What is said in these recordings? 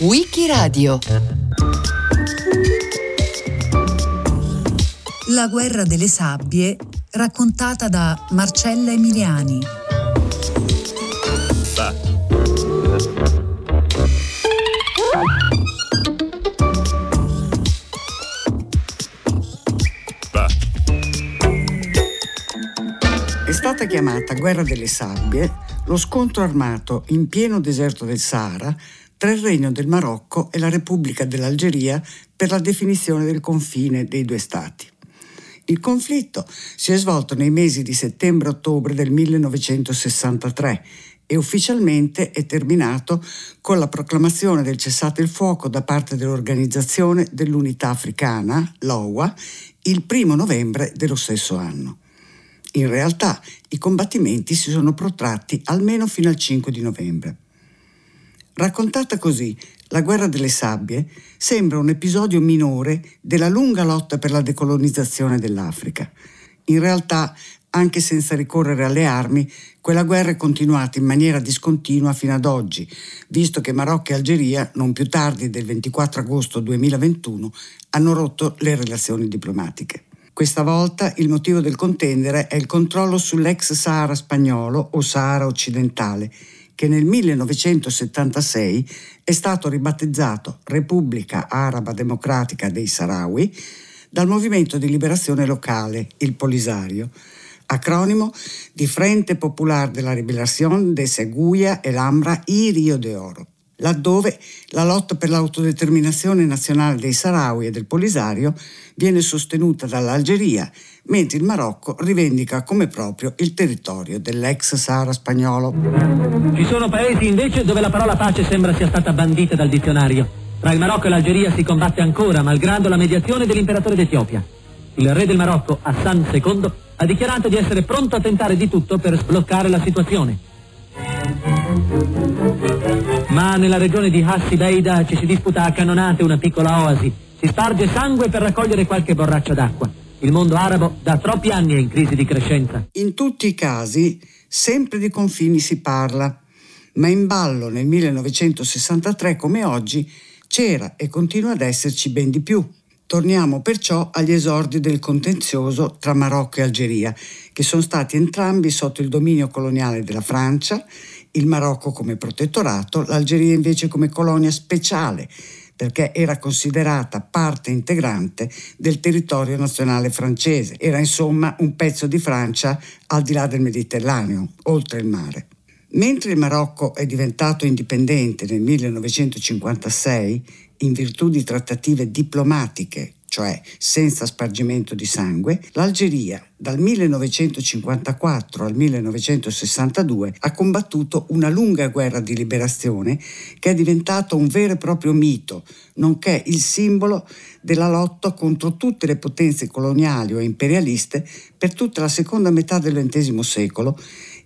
Wikiradio La guerra delle sabbie raccontata da Marcella Emiliani. È stata chiamata Guerra delle Sabbie lo scontro armato in pieno deserto del Sahara tra il Regno del Marocco e la Repubblica dell'Algeria per la definizione del confine dei due Stati. Il conflitto si è svolto nei mesi di settembre-ottobre del 1963 e ufficialmente è terminato con la proclamazione del cessate il fuoco da parte dell'Organizzazione dell'Unità Africana, l'OUA, il primo novembre dello stesso anno. In realtà i combattimenti si sono protratti almeno fino al 5 di novembre. Raccontata così, la guerra delle sabbie sembra un episodio minore della lunga lotta per la decolonizzazione dell'Africa. In realtà, anche senza ricorrere alle armi, quella guerra è continuata in maniera discontinua fino ad oggi, visto che Marocco e Algeria, non più tardi del 24 agosto 2021, hanno rotto le relazioni diplomatiche. Questa volta il motivo del contendere è il controllo sull'ex Sahara spagnolo o Sahara occidentale, che nel 1976 è stato ribattezzato Repubblica Araba Democratica dei Sahrawi dal movimento di liberazione locale, il Polisario, acronimo di Frente Popular de la Liberación de Seguia e l'Ambra y Rio de Oro laddove la lotta per l'autodeterminazione nazionale dei Sahrawi e del Polisario viene sostenuta dall'Algeria, mentre il Marocco rivendica come proprio il territorio dell'ex Sahara spagnolo. Ci sono paesi invece dove la parola pace sembra sia stata bandita dal dizionario. Tra il Marocco e l'Algeria si combatte ancora, malgrado la mediazione dell'imperatore d'Etiopia. Il re del Marocco, Hassan II, ha dichiarato di essere pronto a tentare di tutto per sbloccare la situazione. Ma nella regione di Hassi Beida ci si disputa a cannonate una piccola oasi. Si sparge sangue per raccogliere qualche borraccia d'acqua. Il mondo arabo da troppi anni è in crisi di crescenza. In tutti i casi, sempre di confini si parla, ma in ballo nel 1963 come oggi c'era e continua ad esserci ben di più. Torniamo perciò agli esordi del contenzioso tra Marocco e Algeria, che sono stati entrambi sotto il dominio coloniale della Francia il Marocco come protettorato, l'Algeria invece come colonia speciale, perché era considerata parte integrante del territorio nazionale francese. Era insomma un pezzo di Francia al di là del Mediterraneo, oltre il mare. Mentre il Marocco è diventato indipendente nel 1956, in virtù di trattative diplomatiche cioè senza spargimento di sangue, l'Algeria dal 1954 al 1962 ha combattuto una lunga guerra di liberazione che è diventato un vero e proprio mito, nonché il simbolo della lotta contro tutte le potenze coloniali o imperialiste per tutta la seconda metà del XX secolo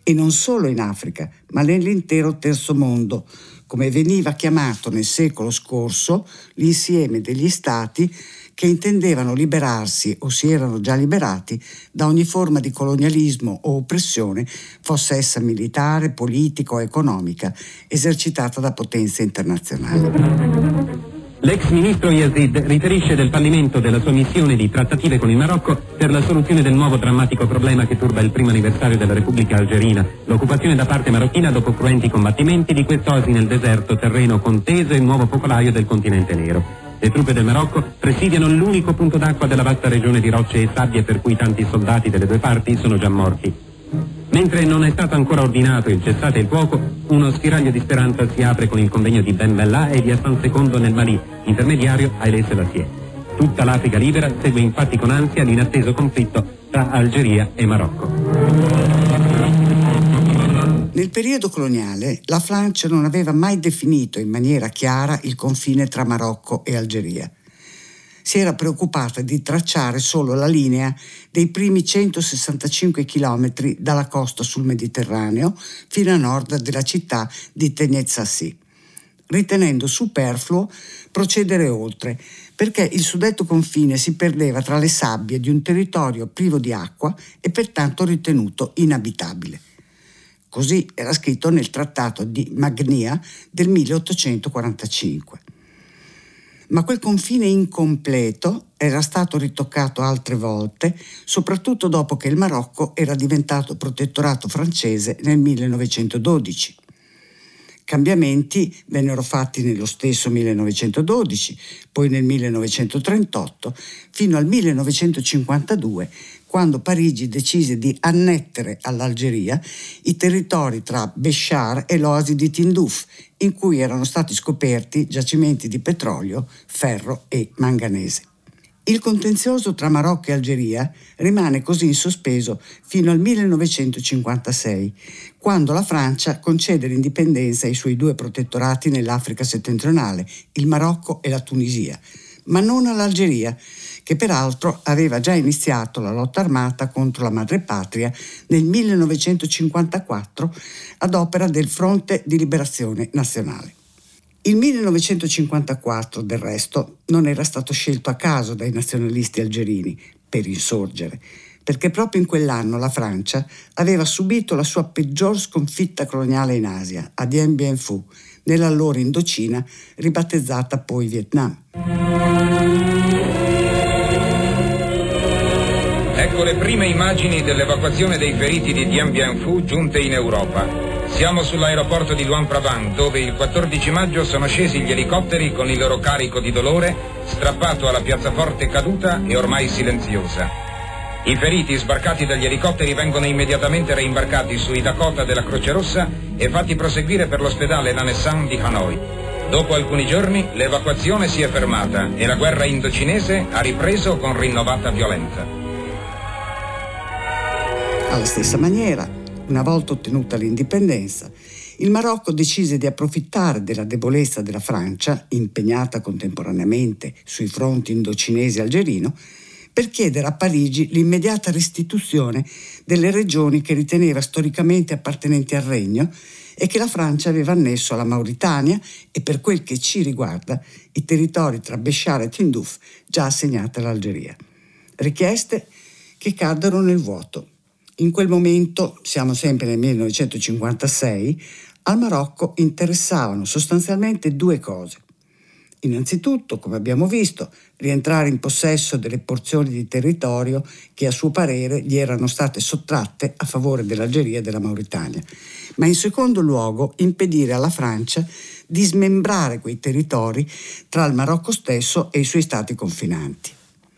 e non solo in Africa, ma nell'intero terzo mondo, come veniva chiamato nel secolo scorso l'insieme degli stati che intendevano liberarsi o si erano già liberati da ogni forma di colonialismo o oppressione, fosse essa militare, politica o economica, esercitata da potenze internazionali. L'ex ministro Yazid riferisce del fallimento della sua missione di trattative con il Marocco per la soluzione del nuovo drammatico problema che turba il primo anniversario della Repubblica Algerina, l'occupazione da parte marocchina dopo cruenti combattimenti di quest'osi nel deserto terreno conteso e nuovo focolaio del continente nero. Le truppe del Marocco presidiano l'unico punto d'acqua della vasta regione di rocce e sabbie per cui tanti soldati delle due parti sono già morti. Mentre non è stato ancora ordinato il cessate il fuoco, uno spiraglio di speranza si apre con il convegno di Ben Bella e di Hassan II nel Mali, intermediario a Haile Selassie. Tutta l'Africa libera segue infatti con ansia l'inatteso conflitto tra Algeria e Marocco. Nel periodo coloniale la Francia non aveva mai definito in maniera chiara il confine tra Marocco e Algeria. Si era preoccupata di tracciare solo la linea dei primi 165 chilometri dalla costa sul Mediterraneo fino a nord della città di Tenezzassi, ritenendo superfluo procedere oltre, perché il suddetto confine si perdeva tra le sabbie di un territorio privo di acqua e pertanto ritenuto inabitabile. Così era scritto nel trattato di Magnia del 1845. Ma quel confine incompleto era stato ritoccato altre volte, soprattutto dopo che il Marocco era diventato protettorato francese nel 1912. Cambiamenti vennero fatti nello stesso 1912, poi nel 1938, fino al 1952, quando Parigi decise di annettere all'Algeria i territori tra Béchar e l'oasi di Tindouf, in cui erano stati scoperti giacimenti di petrolio, ferro e manganese. Il contenzioso tra Marocco e Algeria rimane così in sospeso fino al 1956, quando la Francia concede l'indipendenza ai suoi due protettorati nell'Africa settentrionale, il Marocco e la Tunisia, ma non all'Algeria, che peraltro aveva già iniziato la lotta armata contro la madrepatria nel 1954 ad opera del Fronte di Liberazione Nazionale. Il 1954, del resto, non era stato scelto a caso dai nazionalisti algerini per insorgere, perché proprio in quell'anno la Francia aveva subito la sua peggior sconfitta coloniale in Asia, a Dien Bien Phu, nell'allora Indocina, ribattezzata poi Vietnam. Ecco le prime immagini dell'evacuazione dei feriti di Dien Bien Phu giunte in Europa. Siamo sull'aeroporto di Luang Prabang, dove il 14 maggio sono scesi gli elicotteri con il loro carico di dolore, strappato alla piazzaforte caduta e ormai silenziosa. I feriti sbarcati dagli elicotteri vengono immediatamente reimbarcati sui Dakota della Croce Rossa e fatti proseguire per l'ospedale Nanessan di Hanoi. Dopo alcuni giorni l'evacuazione si è fermata e la guerra indocinese ha ripreso con rinnovata violenza. Alla stessa maniera, una volta ottenuta l'indipendenza, il Marocco decise di approfittare della debolezza della Francia, impegnata contemporaneamente sui fronti indocinesi e algerino, per chiedere a Parigi l'immediata restituzione delle regioni che riteneva storicamente appartenenti al regno e che la Francia aveva annesso alla Mauritania e per quel che ci riguarda i territori tra Béchar e Tindouf già assegnati all'Algeria. Richieste che caddero nel vuoto. In quel momento, siamo sempre nel 1956, al Marocco interessavano sostanzialmente due cose. Innanzitutto, come abbiamo visto, rientrare in possesso delle porzioni di territorio che a suo parere gli erano state sottratte a favore dell'Algeria e della Mauritania, ma in secondo luogo impedire alla Francia di smembrare quei territori tra il Marocco stesso e i suoi stati confinanti.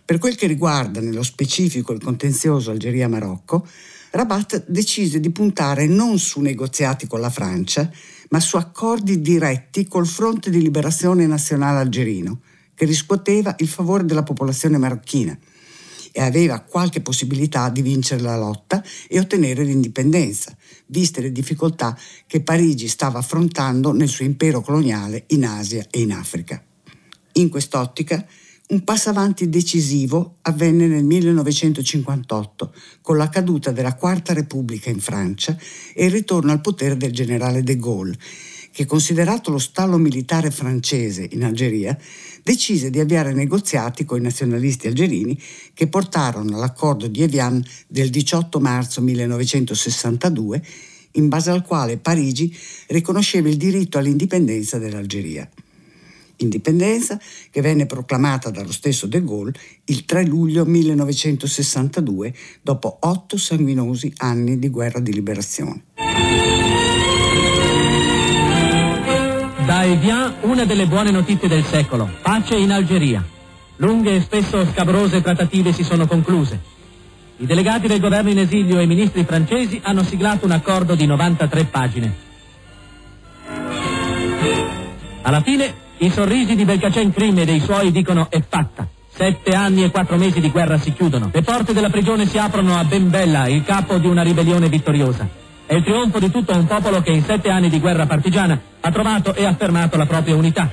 Per quel che riguarda nello specifico il contenzioso Algeria-Marocco, Rabat decise di puntare non su negoziati con la Francia, ma su accordi diretti col Fronte di Liberazione Nazionale Algerino, che riscuoteva il favore della popolazione marocchina e aveva qualche possibilità di vincere la lotta e ottenere l'indipendenza, viste le difficoltà che Parigi stava affrontando nel suo impero coloniale in Asia e in Africa. In quest'ottica, un passo avanti decisivo avvenne nel 1958 con la caduta della Quarta Repubblica in Francia e il ritorno al potere del generale de Gaulle, che considerato lo stallo militare francese in Algeria, decise di avviare negoziati con i nazionalisti algerini che portarono all'accordo di Evian del 18 marzo 1962, in base al quale Parigi riconosceva il diritto all'indipendenza dell'Algeria indipendenza che venne proclamata dallo stesso De Gaulle il 3 luglio 1962 dopo otto sanguinosi anni di guerra di liberazione. Da Evian una delle buone notizie del secolo, pace in Algeria. Lunghe e spesso scabrose trattative si sono concluse. I delegati del governo in esilio e i ministri francesi hanno siglato un accordo di 93 pagine. Alla fine i sorrisi di Belcacen Crime e dei suoi dicono è fatta. Sette anni e quattro mesi di guerra si chiudono. Le porte della prigione si aprono a Ben Bella, il capo di una ribellione vittoriosa. È il trionfo di tutto un popolo che in sette anni di guerra partigiana ha trovato e affermato la propria unità.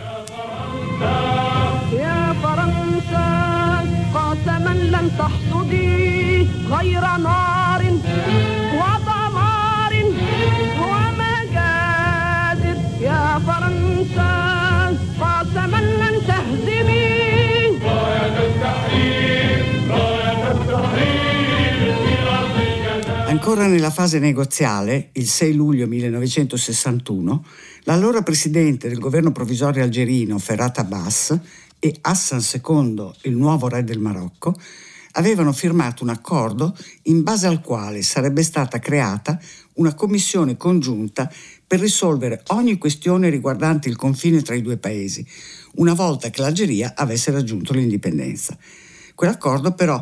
Ancora nella fase negoziale, il 6 luglio 1961, l'allora presidente del governo provvisorio algerino Ferhat Abbas e Hassan II, il nuovo re del Marocco, avevano firmato un accordo in base al quale sarebbe stata creata una commissione congiunta per risolvere ogni questione riguardante il confine tra i due paesi, una volta che l'Algeria avesse raggiunto l'indipendenza. Quell'accordo però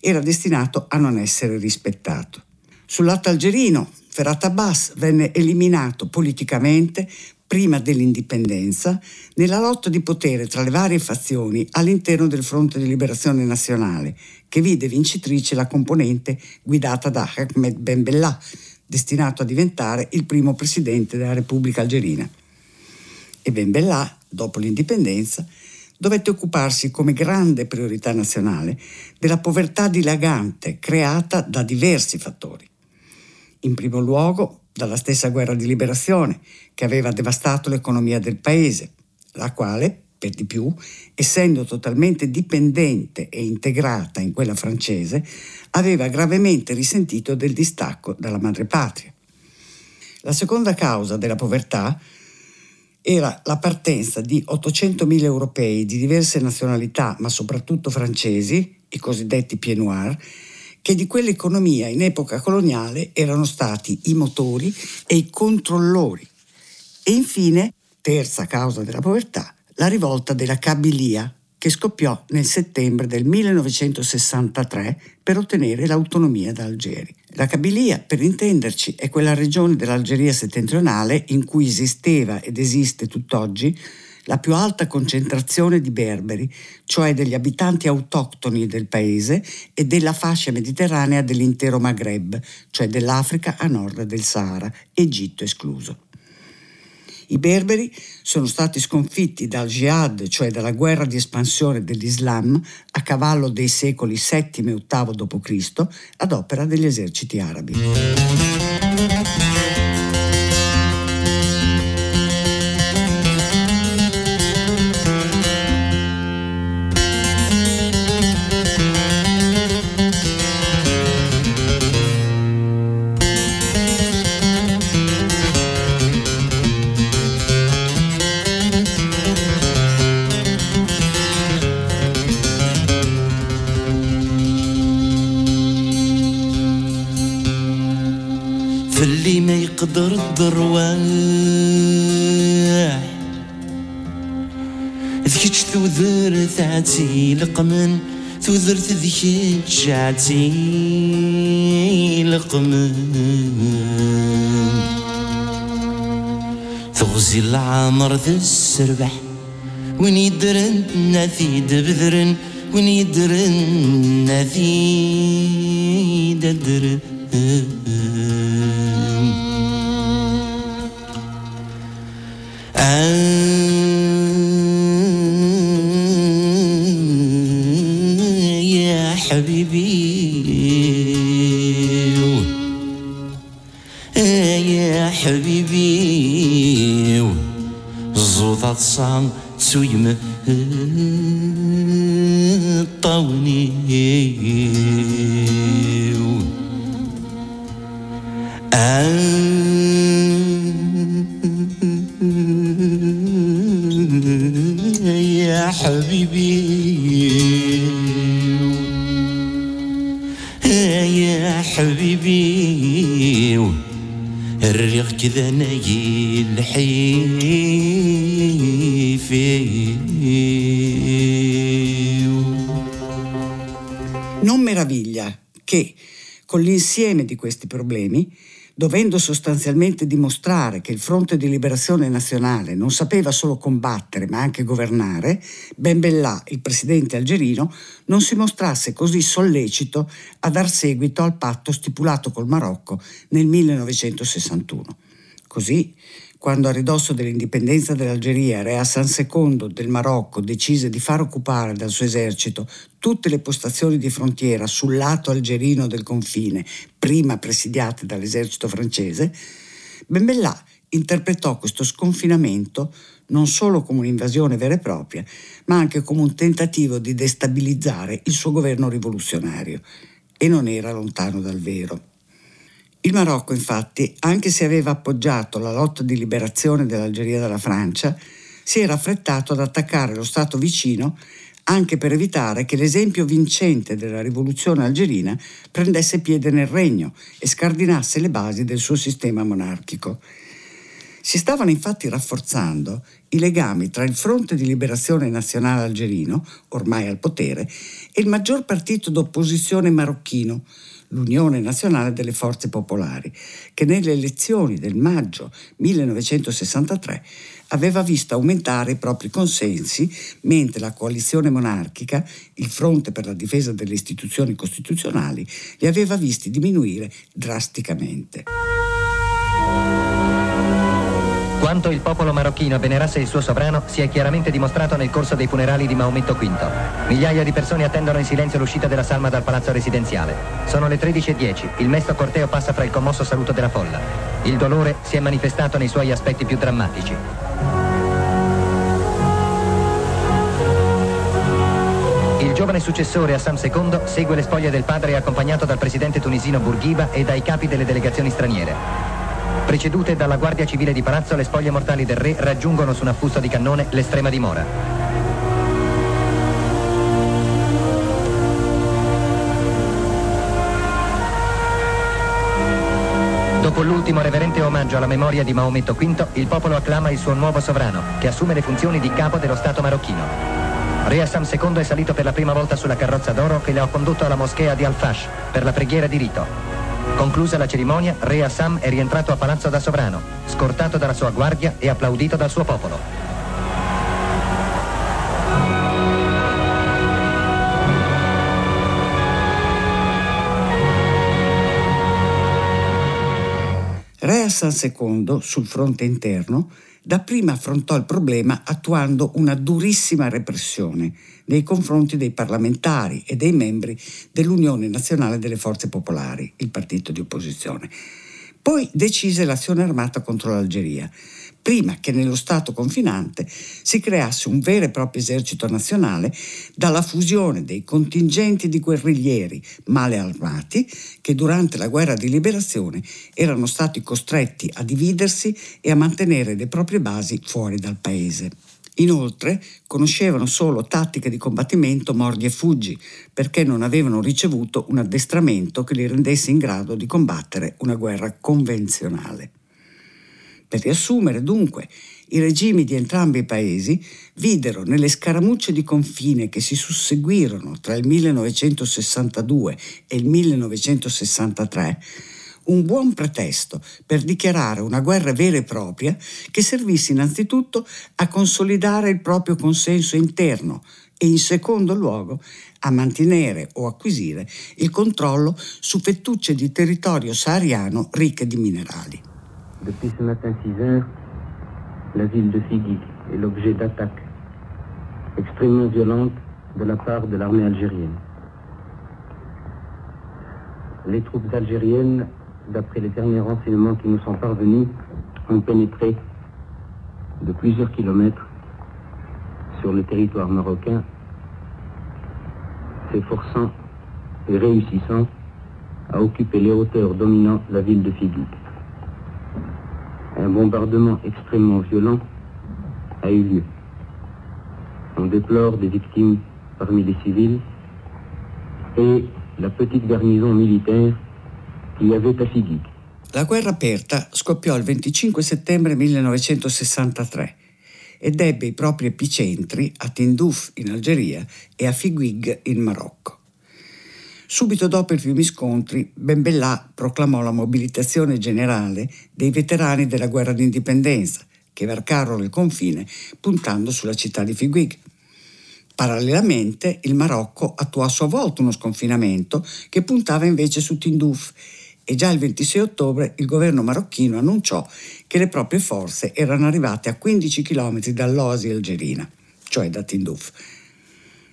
era destinato a non essere rispettato. Sul lato algerino, Ferhat Abbas venne eliminato politicamente prima dell'indipendenza, nella lotta di potere tra le varie fazioni all'interno del Fronte di Liberazione Nazionale, che vide vincitrice la componente guidata da Ahmed Ben Bella, destinato a diventare il primo presidente della Repubblica Algerina. E Ben Bella, dopo l'indipendenza, dovette occuparsi come grande priorità nazionale della povertà dilagante creata da diversi fattori. In primo luogo dalla stessa guerra di liberazione che aveva devastato l'economia del paese, la quale, per di più, essendo totalmente dipendente e integrata in quella francese, aveva gravemente risentito del distacco dalla madrepatria. La seconda causa della povertà era la partenza di 800.000 europei di diverse nazionalità, ma soprattutto francesi, i cosiddetti pieds noirs, che di quell'economia in epoca coloniale erano stati i motori e i controllori. E infine, terza causa della povertà, la rivolta della Cabilia, che scoppiò nel settembre del 1963 per ottenere l'autonomia da Algeri. La Cabilia, per intenderci, è quella regione dell'Algeria settentrionale in cui esisteva ed esiste tutt'oggi la più alta concentrazione di berberi, cioè degli abitanti autoctoni del paese e della fascia mediterranea dell'intero Maghreb, cioè dell'Africa a nord del Sahara, Egitto escluso. I berberi sono stati sconfitti dal jihad, cioè dalla guerra di espansione dell'Islam, a cavallo dei secoli VII e VIII d.C., ad opera degli eserciti arabi. يقدر الضرواح ذيك تذر ثعتي لقمن تذر ذيك شعتي لقمن. تغزي العمر ذا السربح وين يدرن نثيد بذرن وين يدرن نثيد يا حبيبي. يا حبيبي. زوضة صان تسويم طوني كذا ناجي الحيفي Non meraviglia che, con l'insieme di questi problemi, dovendo sostanzialmente dimostrare che il Fronte di Liberazione Nazionale non sapeva solo combattere ma anche governare, Ben Bella, il presidente algerino, non si mostrasse così sollecito a dar seguito al patto stipulato col Marocco nel 1961. Così, quando a ridosso dell'indipendenza dell'Algeria Re Hassan II del Marocco decise di far occupare dal suo esercito tutte le postazioni di frontiera sul lato algerino del confine, prima presidiate dall'esercito francese, Ben Bella interpretò questo sconfinamento non solo come un'invasione vera e propria, ma anche come un tentativo di destabilizzare il suo governo rivoluzionario. E non era lontano dal vero. Il Marocco, infatti, anche se aveva appoggiato la lotta di liberazione dell'Algeria dalla Francia, si era affrettato ad attaccare lo Stato vicino anche per evitare che l'esempio vincente della rivoluzione algerina prendesse piede nel regno e scardinasse le basi del suo sistema monarchico. Si stavano infatti rafforzando i legami tra il Fronte di Liberazione Nazionale Algerino, ormai al potere, e il maggior partito d'opposizione marocchino, l'Unione Nazionale delle Forze Popolari, che nelle elezioni del maggio 1963 aveva visto aumentare i propri consensi, mentre la coalizione monarchica, il Fronte per la difesa delle istituzioni costituzionali, li aveva visti diminuire drasticamente. Quanto il popolo marocchino venerasse il suo sovrano si è chiaramente dimostrato nel corso dei funerali di Maometto V. Migliaia di persone attendono in silenzio l'uscita della salma dal palazzo residenziale. Sono le 13.10, il mesto corteo passa fra il commosso saluto della folla. Il dolore si è manifestato nei suoi aspetti più drammatici. Il giovane successore Assam II segue le spoglie del padre accompagnato dal presidente tunisino Bourguiba e dai capi delle delegazioni straniere. Precedute dalla Guardia Civile di Palazzo, le spoglie mortali del re raggiungono su un affusto di cannone l'estrema dimora. Dopo l'ultimo reverente omaggio alla memoria di Maometto V, il popolo acclama il suo nuovo sovrano, che assume le funzioni di capo dello Stato marocchino. Re Assam II è salito per la prima volta sulla carrozza d'oro che le ha condotto alla moschea di Al-Fash per la preghiera di rito. Conclusa la cerimonia, Re Assam è rientrato a palazzo da sovrano, scortato dalla sua guardia e applaudito dal suo popolo. Re Hassan II, sul fronte interno, dapprima affrontò il problema attuando una durissima repressione nei confronti dei parlamentari e dei membri dell'Unione Nazionale delle Forze Popolari, il partito di opposizione. Poi decise l'azione armata contro l'Algeria, prima che nello Stato confinante si creasse un vero e proprio esercito nazionale dalla fusione dei contingenti di guerriglieri male armati che durante la guerra di liberazione erano stati costretti a dividersi e a mantenere le proprie basi fuori dal paese. Inoltre conoscevano solo tattiche di combattimento mordi e fuggi, perché non avevano ricevuto un addestramento che li rendesse in grado di combattere una guerra convenzionale. Per riassumere, dunque, i regimi di entrambi i paesi videro nelle scaramucce di confine che si susseguirono tra il 1962 e il 1963 un buon pretesto per dichiarare una guerra vera e propria che servisse innanzitutto a consolidare il proprio consenso interno e in secondo luogo a mantenere o acquisire il controllo su fettucce di territorio sahariano ricche di minerali. Depuis ce matin 6 heures, la ville de Figuig est l'objet d'attaques extrêmement violentes de la part de l'armée algérienne. Les troupes algériennes d'après les derniers renseignements qui nous sont parvenus, ont pénétré de plusieurs kilomètres sur le territoire marocain, s'efforçant et réussissant à occuper les hauteurs dominant la ville de Figuig. Un bombardement extrêmement violent a eu lieu. On déplore des victimes parmi les civils et la petite garnison militaire La guerra aperta scoppiò il 25 settembre 1963 ed ebbe i propri epicentri a Tindouf in Algeria e a Figuig in Marocco. Subito dopo i primi scontri, Ben Bella proclamò la mobilitazione generale dei veterani della guerra d'indipendenza, che varcarono il confine puntando sulla città di Figuig. Parallelamente, il Marocco attuò a sua volta uno sconfinamento che puntava invece su Tindouf e già il 26 ottobre il governo marocchino annunciò che le proprie forze erano arrivate a 15 km dall'Oasi algerina, cioè da Tindouf.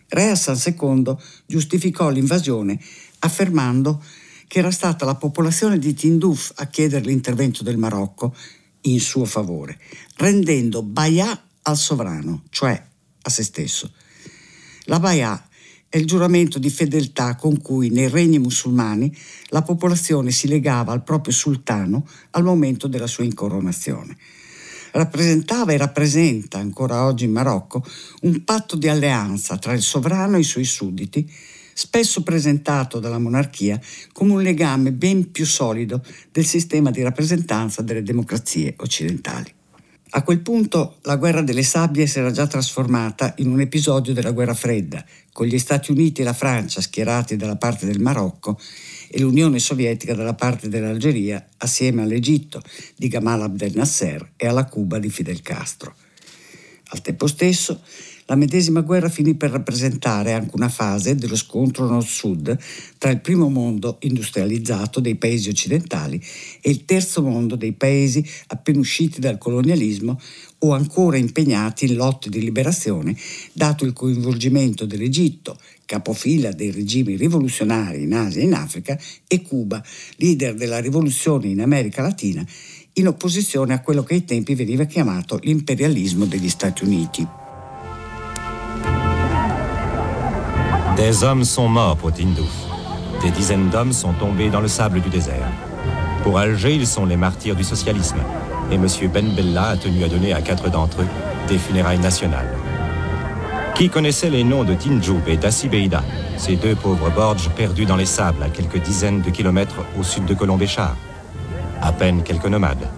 Re Hassan II giustificò l'invasione affermando che era stata la popolazione di Tindouf a chiedere l'intervento del Marocco in suo favore, rendendo Bayà al sovrano, cioè a se stesso. La Bayà è il giuramento di fedeltà con cui nei regni musulmani la popolazione si legava al proprio sultano al momento della sua incoronazione. Rappresentava e rappresenta ancora oggi in Marocco un patto di alleanza tra il sovrano e i suoi sudditi, spesso presentato dalla monarchia come un legame ben più solido del sistema di rappresentanza delle democrazie occidentali. A quel punto la guerra delle sabbie si era già trasformata in un episodio della guerra fredda, con gli Stati Uniti e la Francia schierati dalla parte del Marocco e l'Unione Sovietica dalla parte dell'Algeria, assieme all'Egitto di Gamal Abdel Nasser e alla Cuba di Fidel Castro. Al tempo stesso, la medesima guerra finì per rappresentare anche una fase dello scontro nord-sud tra il primo mondo industrializzato dei paesi occidentali e il terzo mondo dei paesi appena usciti dal colonialismo o ancora impegnati in lotte di liberazione, dato il coinvolgimento dell'Egitto, capofila dei regimi rivoluzionari in Asia e in Africa, e Cuba, leader della rivoluzione in America Latina, in opposizione a quello che ai tempi veniva chiamato l'imperialismo degli Stati Uniti. Des hommes sont morts pour Tindouf. Des dizaines d'hommes sont tombés dans le sable du désert. Pour Alger, ils sont les martyrs du socialisme. Et M. Ben Bella a tenu à donner à quatre d'entre eux des funérailles nationales. Qui connaissait les noms de Tinjoub et d'Assibeida, ces deux pauvres borges perdus dans les sables à quelques dizaines de kilomètres au sud de Colombéchard À peine quelques nomades.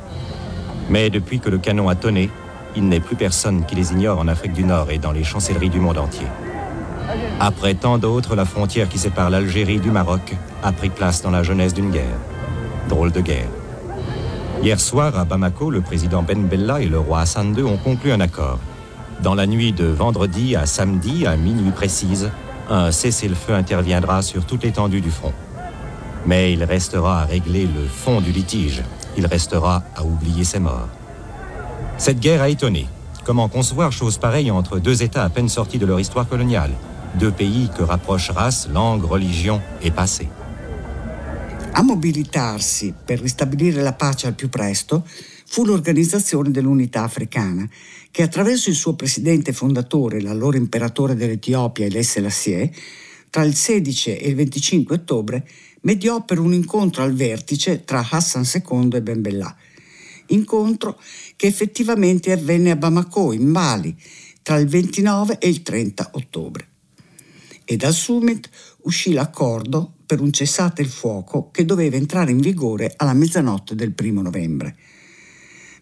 Mais depuis que le canon a tonné, il n'est plus personne qui les ignore en Afrique du Nord et dans les chancelleries du monde entier. Après tant d'autres, la frontière qui sépare l'Algérie du Maroc a pris place dans la jeunesse d'une guerre. Drôle de guerre. Hier soir, à Bamako, le président Ben Bella et le roi Hassan II ont conclu un accord. Dans la nuit de vendredi à samedi, à minuit précise, un cessez-le-feu interviendra sur toute l'étendue du front. Mais il restera à régler le fond du litige. Il restera à oublier ses morts. Cette guerre a étonné. Comment concevoir chose pareille entre deux États à peine sortis de leur histoire coloniale? Deux pays que rapprochent race, langue, religion et passé. A mobilitarsi per ristabilire la pace al più presto fu l'Organizzazione dell'Unità Africana, che attraverso il suo presidente fondatore, l'allora imperatore dell'Etiopia, Haile Selassie, tra il 16 e il 25 ottobre mediò per un incontro al vertice tra Hassan II e Ben Bella. Incontro che effettivamente avvenne a Bamako, in Mali, tra il 29 e il 30 ottobre. E dal summit uscì l'accordo per un cessate il fuoco che doveva entrare in vigore alla mezzanotte del primo novembre.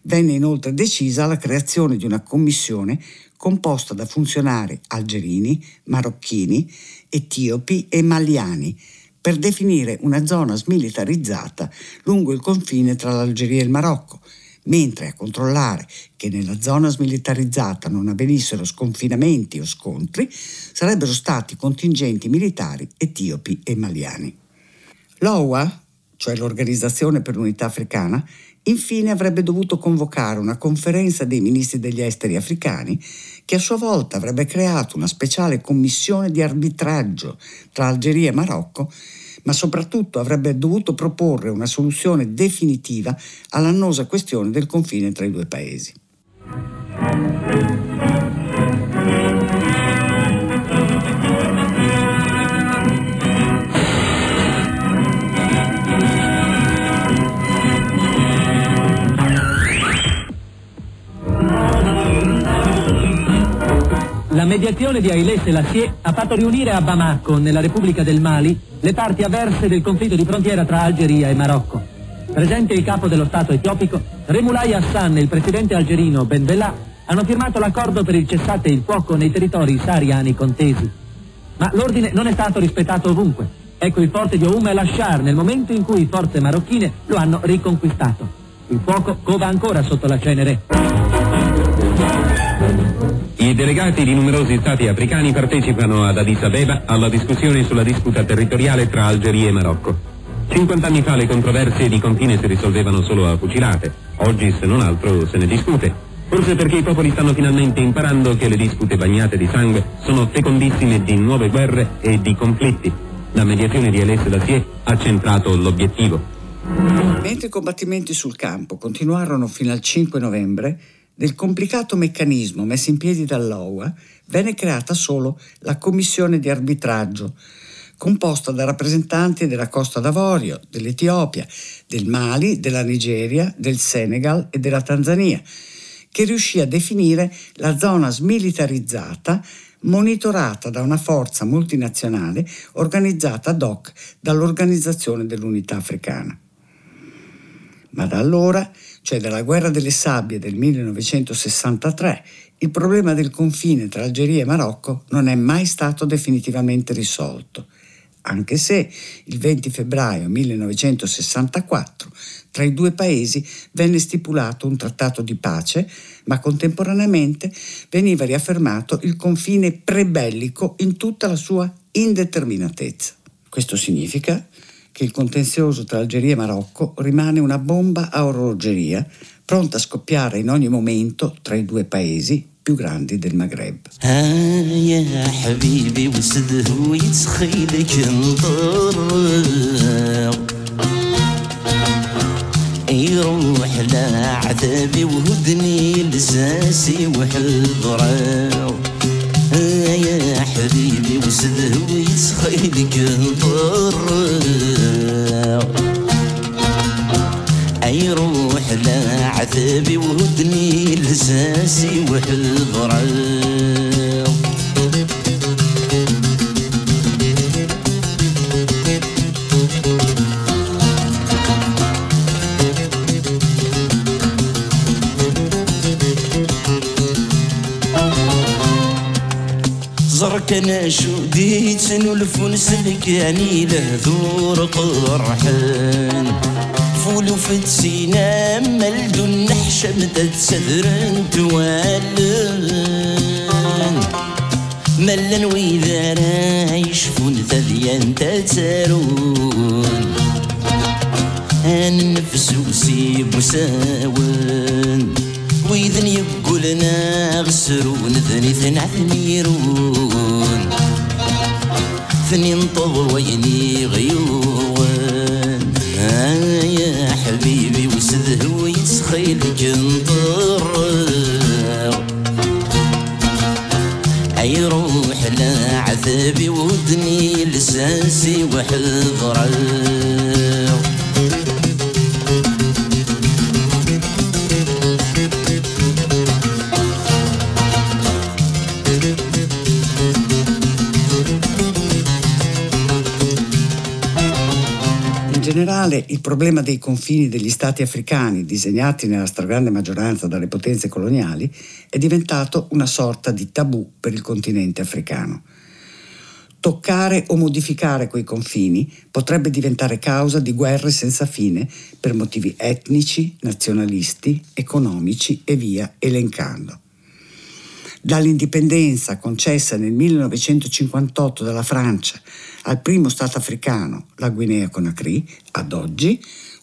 Venne inoltre decisa la creazione di una commissione composta da funzionari algerini, marocchini, etiopi e maliani per definire una zona smilitarizzata lungo il confine tra l'Algeria e il Marocco, mentre a controllare che nella zona smilitarizzata non avvenissero sconfinamenti o scontri sarebbero stati contingenti militari etiopi e maliani. L'OUA, cioè l'Organizzazione per l'Unità Africana, infine avrebbe dovuto convocare una conferenza dei ministri degli esteri africani che a sua volta avrebbe creato una speciale commissione di arbitraggio tra Algeria e Marocco ma soprattutto avrebbe dovuto proporre una soluzione definitiva all'annosa questione del confine tra i due paesi. La mediazione di Haile Selassie ha fatto riunire a Bamako, nella Repubblica del Mali, le parti avverse del conflitto di frontiera tra Algeria e Marocco. Presente il capo dello Stato etiopico, Remulai Hassan e il presidente algerino Ben Bella hanno firmato l'accordo per il cessate il fuoco nei territori sahariani contesi. Ma l'ordine non è stato rispettato ovunque. Ecco il forte di Oum el Ashar nel momento in cui forze marocchine lo hanno riconquistato. Il fuoco cova ancora sotto la cenere. I delegati di numerosi stati africani partecipano ad Addis Abeba alla discussione sulla disputa territoriale tra Algeria e Marocco. 50 anni fa le controversie di confine si risolvevano solo a fucilate. Oggi, se non altro, se ne discute. Forse perché i popoli stanno finalmente imparando che le dispute bagnate di sangue sono fecondissime di nuove guerre e di conflitti. La mediazione di Alès Dacier ha centrato l'obiettivo. Mentre i combattimenti sul campo continuarono fino al 5 novembre, Del complicato meccanismo messo in piedi dall'OUA venne creata solo la commissione di arbitraggio, composta da rappresentanti della Costa d'Avorio, dell'Etiopia, del Mali, della Nigeria, del Senegal e della Tanzania, che riuscì a definire la zona smilitarizzata monitorata da una forza multinazionale organizzata ad hoc dall'Organizzazione dell'Unità Africana. Ma da allora, cioè dalla guerra delle sabbie del 1963, il problema del confine tra Algeria e Marocco non è mai stato definitivamente risolto, anche se il 20 febbraio 1964 tra i due paesi venne stipulato un trattato di pace, ma contemporaneamente veniva riaffermato il confine prebellico in tutta la sua indeterminatezza. Questo significa che il contenzioso tra Algeria e Marocco rimane una bomba a orologeria pronta a scoppiare in ogni momento tra i due paesi più grandi del Maghreb. يروح لعذابي وهدني لساسي وحضره يا حبيبي وسدهويت خيلك ضر أي روح لا عذابي ودني لساسي وحضره كان عشوديت نلف ونسلك يعني لهذور قرحان. فولو فتسينا ملد النحشة مدد سذرن توالن ملن وإذا رايش فون ثذيان تتارون أن نفس وسيب وساون وإذن يقولنا غسرون ذني ثنع ثميرون ثني نطول ويني غيوان آه يا حبيبي وسده هوي سخيل جنطر أي روح لا عذابي ودني لساسي وحضرك il problema dei confini degli stati africani, disegnati nella stragrande maggioranza dalle potenze coloniali, è diventato una sorta di tabù per il continente africano. Toccare o modificare quei confini potrebbe diventare causa di guerre senza fine per motivi etnici, nazionalisti, economici e via elencando. Dall'indipendenza concessa nel 1958 dalla Francia al primo Stato africano, la Guinea Conakry, ad oggi,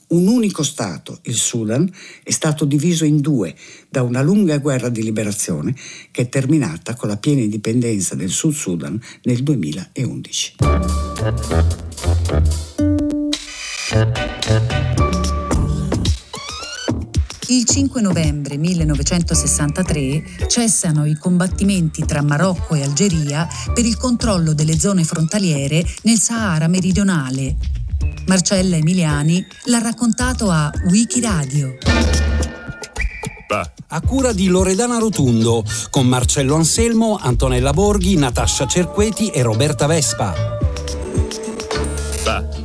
un unico Stato, il Sudan, è stato diviso in due da una lunga guerra di liberazione che è terminata con la piena indipendenza del Sud Sudan nel 2011. Il 5 novembre 1963 cessano i combattimenti tra Marocco e Algeria per il controllo delle zone frontaliere nel Sahara meridionale. Marcella Emiliani l'ha raccontato a Wikiradio. A cura di Loredana Rotundo, con Marcello Anselmo, Antonella Borghi, Natascia Cerqueti e Roberta Vespa.